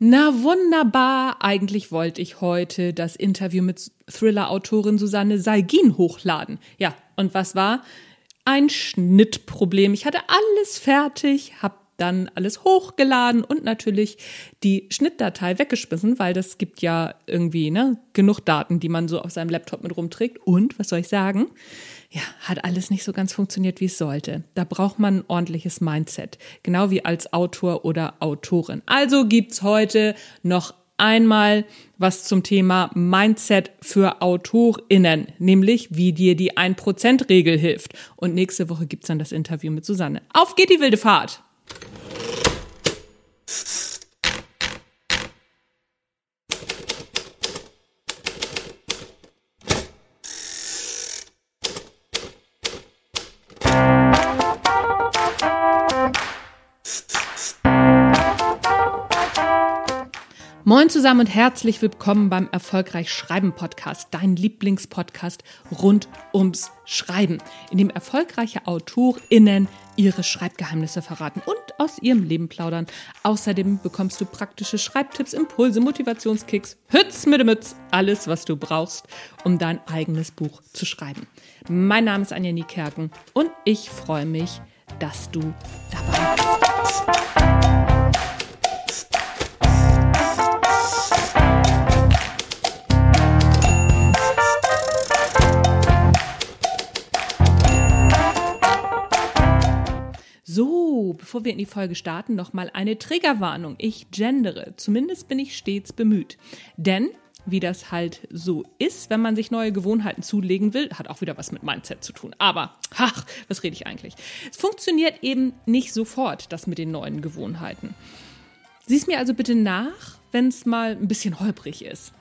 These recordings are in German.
Na wunderbar, eigentlich wollte ich heute das Interview mit Thriller-Autorin Susanne Salgin hochladen. Ja, und was war? Ein Schnittproblem. Ich hatte alles fertig, hab dann alles hochgeladen und natürlich die Schnittdatei weggeschmissen, weil das gibt ja irgendwie ne, genug Daten, die man so auf seinem Laptop mit rumträgt. Und, was soll ich sagen? Ja, hat alles nicht so ganz funktioniert, wie es sollte. Da braucht man ein ordentliches Mindset, genau wie als Autor oder Autorin. Also gibt's heute noch einmal was zum Thema Mindset für AutorInnen, nämlich wie dir die 1%-Regel hilft. Und nächste Woche gibt's dann das Interview mit Susanne. Auf geht die wilde Fahrt! Moin zusammen und herzlich willkommen beim Erfolgreich Schreiben Podcast, dein Lieblingspodcast rund ums Schreiben, in dem erfolgreiche AutorInnen ihre Schreibgeheimnisse verraten und aus ihrem Leben plaudern. Außerdem bekommst du praktische Schreibtipps, Impulse, Motivationskicks, Hütz mit Mütz, alles, was du brauchst, um dein eigenes Buch zu schreiben. Mein Name ist Anja Niekerken und ich freue mich, dass du dabei bist. Bevor wir in die Folge starten, nochmal eine Triggerwarnung. Ich gendere, zumindest bin ich stets bemüht. Denn wie das halt so ist, wenn man sich neue Gewohnheiten zulegen will, hat auch wieder was mit Mindset zu tun. Aber, ach, was rede ich eigentlich? Es funktioniert eben nicht sofort, das mit den neuen Gewohnheiten. Sieh's mir also bitte nach, wenn es mal ein bisschen holprig ist.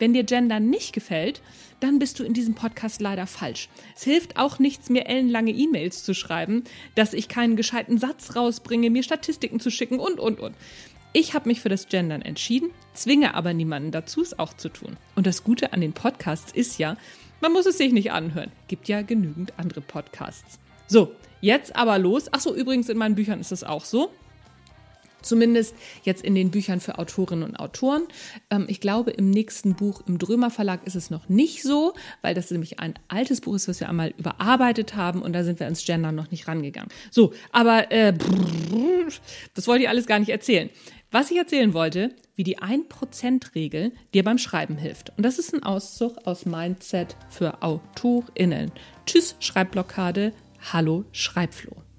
Wenn dir Gender nicht gefällt, dann bist du in diesem Podcast leider falsch. Es hilft auch nichts, mir ellenlange E-Mails zu schreiben, dass ich keinen gescheiten Satz rausbringe, mir Statistiken zu schicken und, und, und. Ich habe mich für das Gendern entschieden, zwinge aber niemanden dazu, es auch zu tun. Und das Gute an den Podcasts ist ja, man muss es sich nicht anhören. Gibt ja genügend andere Podcasts. So, jetzt aber los. Ach so, übrigens in meinen Büchern ist es auch so. Zumindest jetzt in den Büchern für Autorinnen und Autoren. Ähm, ich glaube, im nächsten Buch im Drömer Verlag ist es noch nicht so, weil das nämlich ein altes Buch ist, was wir einmal überarbeitet haben und da sind wir ins Gendern noch nicht rangegangen. So, aber äh, das wollte ich alles gar nicht erzählen. Was ich erzählen wollte, wie die 1%-Regel dir beim Schreiben hilft. Und das ist ein Auszug aus Mindset für AutorInnen. Tschüss, Schreibblockade. Hallo, Schreibfloh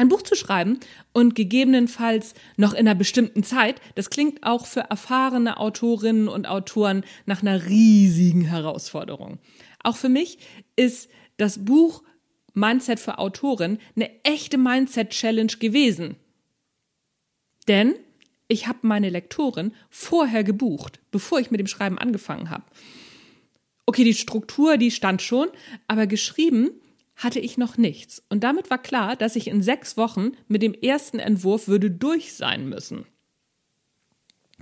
ein Buch zu schreiben und gegebenenfalls noch in einer bestimmten Zeit, das klingt auch für erfahrene Autorinnen und Autoren nach einer riesigen Herausforderung. Auch für mich ist das Buch Mindset für Autoren eine echte Mindset-Challenge gewesen. Denn ich habe meine Lektorin vorher gebucht, bevor ich mit dem Schreiben angefangen habe. Okay, die Struktur, die stand schon, aber geschrieben hatte ich noch nichts. Und damit war klar, dass ich in sechs Wochen mit dem ersten Entwurf würde durch sein müssen.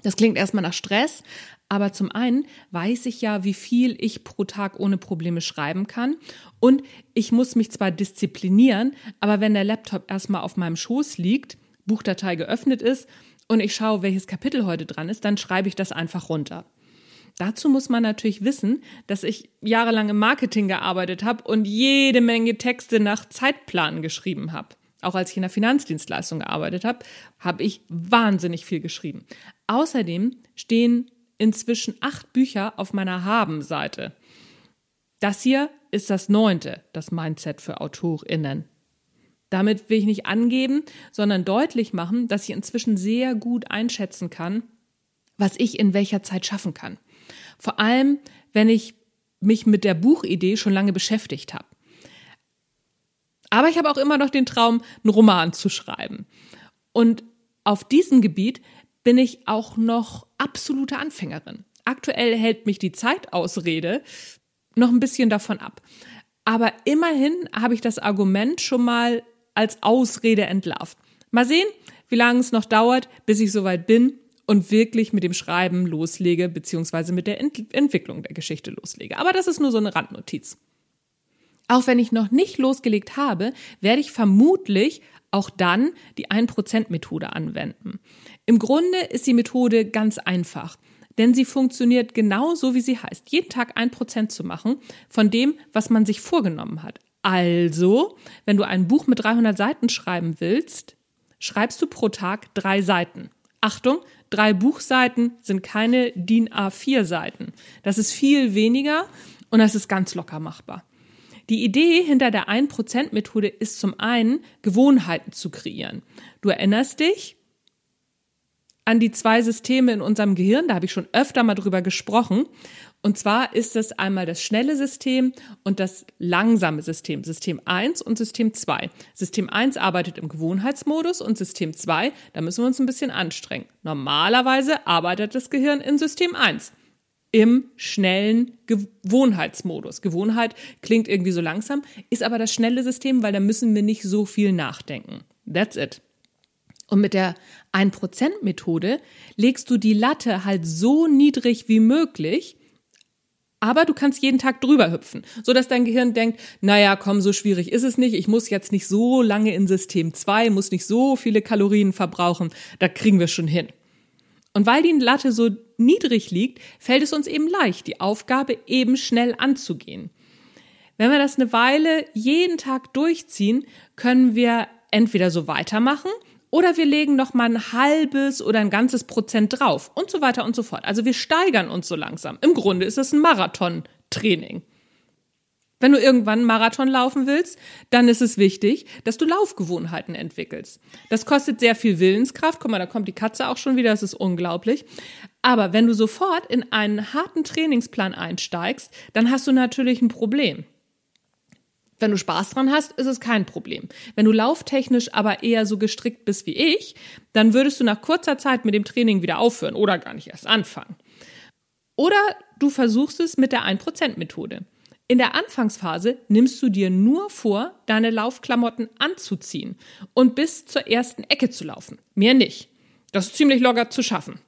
Das klingt erstmal nach Stress, aber zum einen weiß ich ja, wie viel ich pro Tag ohne Probleme schreiben kann. Und ich muss mich zwar disziplinieren, aber wenn der Laptop erstmal auf meinem Schoß liegt, Buchdatei geöffnet ist und ich schaue, welches Kapitel heute dran ist, dann schreibe ich das einfach runter. Dazu muss man natürlich wissen, dass ich jahrelang im Marketing gearbeitet habe und jede Menge Texte nach Zeitplan geschrieben habe. Auch als ich in der Finanzdienstleistung gearbeitet habe, habe ich wahnsinnig viel geschrieben. Außerdem stehen inzwischen acht Bücher auf meiner Haben-Seite. Das hier ist das neunte, das Mindset für AutorInnen. Damit will ich nicht angeben, sondern deutlich machen, dass ich inzwischen sehr gut einschätzen kann, was ich in welcher Zeit schaffen kann. Vor allem, wenn ich mich mit der Buchidee schon lange beschäftigt habe. Aber ich habe auch immer noch den Traum, einen Roman zu schreiben. Und auf diesem Gebiet bin ich auch noch absolute Anfängerin. Aktuell hält mich die Zeitausrede noch ein bisschen davon ab. Aber immerhin habe ich das Argument schon mal als Ausrede entlarvt. Mal sehen, wie lange es noch dauert, bis ich soweit bin und wirklich mit dem Schreiben loslege, beziehungsweise mit der Ent Entwicklung der Geschichte loslege. Aber das ist nur so eine Randnotiz. Auch wenn ich noch nicht losgelegt habe, werde ich vermutlich auch dann die 1%-Methode anwenden. Im Grunde ist die Methode ganz einfach, denn sie funktioniert genau so, wie sie heißt. Jeden Tag 1% zu machen von dem, was man sich vorgenommen hat. Also, wenn du ein Buch mit 300 Seiten schreiben willst, schreibst du pro Tag drei Seiten. Achtung, drei Buchseiten sind keine DIN A4 Seiten. Das ist viel weniger und das ist ganz locker machbar. Die Idee hinter der 1%-Methode ist zum einen, Gewohnheiten zu kreieren. Du erinnerst dich an die zwei Systeme in unserem Gehirn, da habe ich schon öfter mal drüber gesprochen. Und zwar ist es einmal das schnelle System und das langsame System, System 1 und System 2. System 1 arbeitet im Gewohnheitsmodus und System 2, da müssen wir uns ein bisschen anstrengen. Normalerweise arbeitet das Gehirn in System 1 im schnellen Gewohnheitsmodus. Gewohnheit klingt irgendwie so langsam, ist aber das schnelle System, weil da müssen wir nicht so viel nachdenken. That's it. Und mit der 1%-Methode legst du die Latte halt so niedrig wie möglich, aber du kannst jeden Tag drüber hüpfen, so dass dein Gehirn denkt, naja, komm, so schwierig ist es nicht. Ich muss jetzt nicht so lange in System 2, muss nicht so viele Kalorien verbrauchen. Da kriegen wir schon hin. Und weil die Latte so niedrig liegt, fällt es uns eben leicht, die Aufgabe eben schnell anzugehen. Wenn wir das eine Weile jeden Tag durchziehen, können wir entweder so weitermachen oder wir legen noch mal ein halbes oder ein ganzes Prozent drauf und so weiter und so fort. Also wir steigern uns so langsam. Im Grunde ist es ein Marathon-Training. Wenn du irgendwann einen Marathon laufen willst, dann ist es wichtig, dass du Laufgewohnheiten entwickelst. Das kostet sehr viel Willenskraft. Guck mal, da kommt die Katze auch schon wieder. Das ist unglaublich. Aber wenn du sofort in einen harten Trainingsplan einsteigst, dann hast du natürlich ein Problem. Wenn du Spaß dran hast, ist es kein Problem. Wenn du lauftechnisch aber eher so gestrickt bist wie ich, dann würdest du nach kurzer Zeit mit dem Training wieder aufhören oder gar nicht erst anfangen. Oder du versuchst es mit der 1%-Methode. In der Anfangsphase nimmst du dir nur vor, deine Laufklamotten anzuziehen und bis zur ersten Ecke zu laufen. Mehr nicht. Das ist ziemlich locker zu schaffen.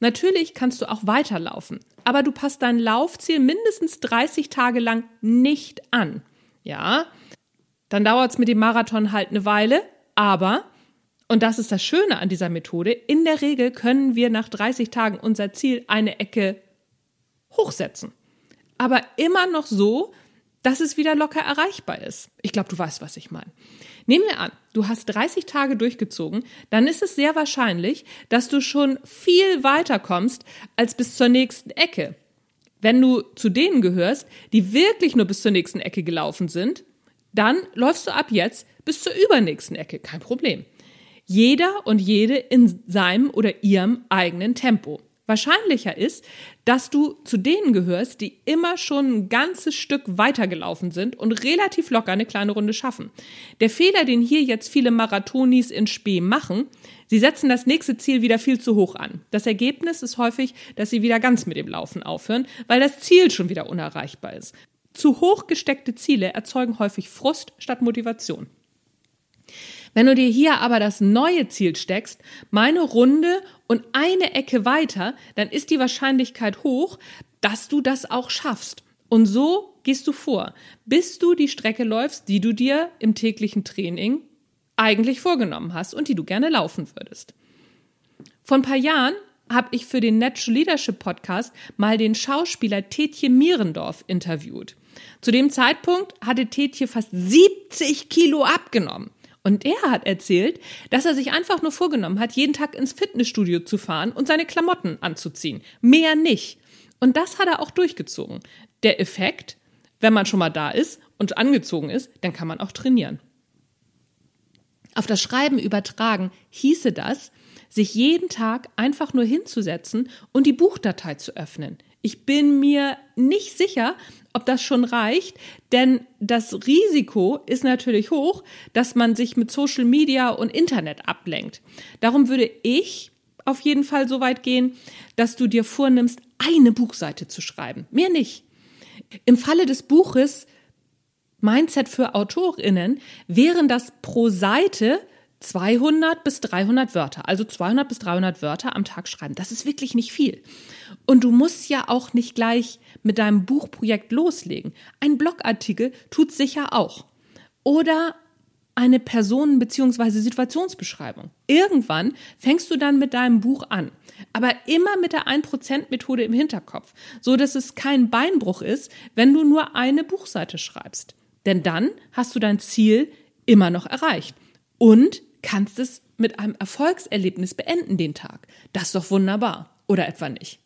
Natürlich kannst du auch weiterlaufen, aber du passt dein Laufziel mindestens 30 Tage lang nicht an. Ja, dann dauert es mit dem Marathon halt eine Weile, aber, und das ist das Schöne an dieser Methode, in der Regel können wir nach 30 Tagen unser Ziel eine Ecke hochsetzen aber immer noch so, dass es wieder locker erreichbar ist. Ich glaube, du weißt, was ich meine. Nehmen wir an, du hast 30 Tage durchgezogen, dann ist es sehr wahrscheinlich, dass du schon viel weiter kommst als bis zur nächsten Ecke. Wenn du zu denen gehörst, die wirklich nur bis zur nächsten Ecke gelaufen sind, dann läufst du ab jetzt bis zur übernächsten Ecke, kein Problem. Jeder und jede in seinem oder ihrem eigenen Tempo. Wahrscheinlicher ist, dass du zu denen gehörst, die immer schon ein ganzes Stück weitergelaufen sind und relativ locker eine kleine Runde schaffen. Der Fehler, den hier jetzt viele Marathonis in Spee machen, sie setzen das nächste Ziel wieder viel zu hoch an. Das Ergebnis ist häufig, dass sie wieder ganz mit dem Laufen aufhören, weil das Ziel schon wieder unerreichbar ist. Zu hoch gesteckte Ziele erzeugen häufig Frust statt Motivation. Wenn du dir hier aber das neue Ziel steckst, meine Runde und eine Ecke weiter, dann ist die Wahrscheinlichkeit hoch, dass du das auch schaffst. Und so gehst du vor, bis du die Strecke läufst, die du dir im täglichen Training eigentlich vorgenommen hast und die du gerne laufen würdest. Vor ein paar Jahren habe ich für den Natural Leadership Podcast mal den Schauspieler Tetje Mierendorf interviewt. Zu dem Zeitpunkt hatte Tetje fast 70 Kilo abgenommen. Und er hat erzählt, dass er sich einfach nur vorgenommen hat, jeden Tag ins Fitnessstudio zu fahren und seine Klamotten anzuziehen. Mehr nicht. Und das hat er auch durchgezogen. Der Effekt, wenn man schon mal da ist und angezogen ist, dann kann man auch trainieren. Auf das Schreiben übertragen hieße das, sich jeden Tag einfach nur hinzusetzen und die Buchdatei zu öffnen. Ich bin mir nicht sicher, ob das schon reicht, denn das Risiko ist natürlich hoch, dass man sich mit Social Media und Internet ablenkt. Darum würde ich auf jeden Fall so weit gehen, dass du dir vornimmst, eine Buchseite zu schreiben, mehr nicht. Im Falle des Buches Mindset für Autorinnen wären das pro Seite 200 bis 300 Wörter, also 200 bis 300 Wörter am Tag schreiben. Das ist wirklich nicht viel. Und du musst ja auch nicht gleich mit deinem Buchprojekt loslegen. Ein Blogartikel tut sicher auch. Oder eine Personen- bzw. Situationsbeschreibung. Irgendwann fängst du dann mit deinem Buch an, aber immer mit der 1%-Methode im Hinterkopf, so dass es kein Beinbruch ist, wenn du nur eine Buchseite schreibst. Denn dann hast du dein Ziel immer noch erreicht und kannst es mit einem Erfolgserlebnis beenden den Tag. Das ist doch wunderbar, oder etwa nicht?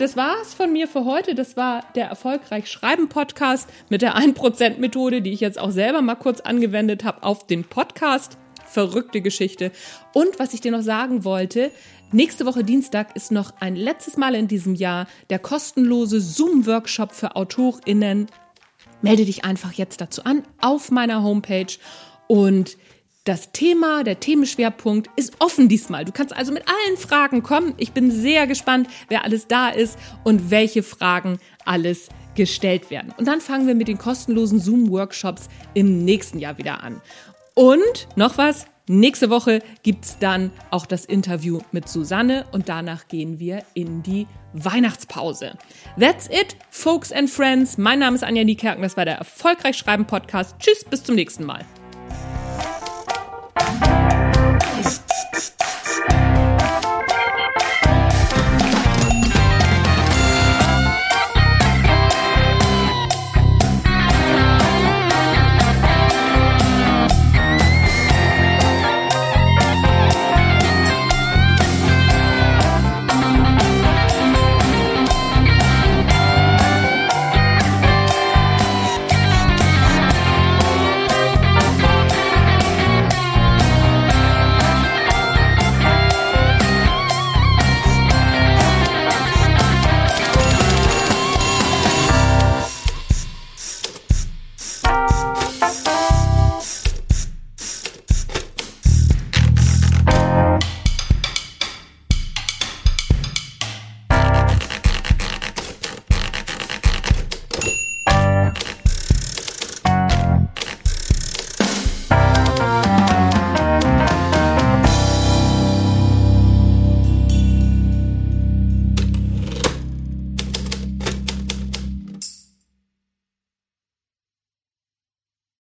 Das war's von mir für heute. Das war der Erfolgreich Schreiben Podcast mit der 1% Methode, die ich jetzt auch selber mal kurz angewendet habe auf den Podcast. Verrückte Geschichte. Und was ich dir noch sagen wollte, nächste Woche Dienstag ist noch ein letztes Mal in diesem Jahr der kostenlose Zoom-Workshop für AutorInnen. Melde dich einfach jetzt dazu an auf meiner Homepage und das Thema, der Themenschwerpunkt ist offen diesmal. Du kannst also mit allen Fragen kommen. Ich bin sehr gespannt, wer alles da ist und welche Fragen alles gestellt werden. Und dann fangen wir mit den kostenlosen Zoom-Workshops im nächsten Jahr wieder an. Und noch was, nächste Woche gibt es dann auch das Interview mit Susanne und danach gehen wir in die Weihnachtspause. That's it, folks and friends. Mein Name ist Anja Niekerken, das war der Erfolgreich Schreiben Podcast. Tschüss, bis zum nächsten Mal.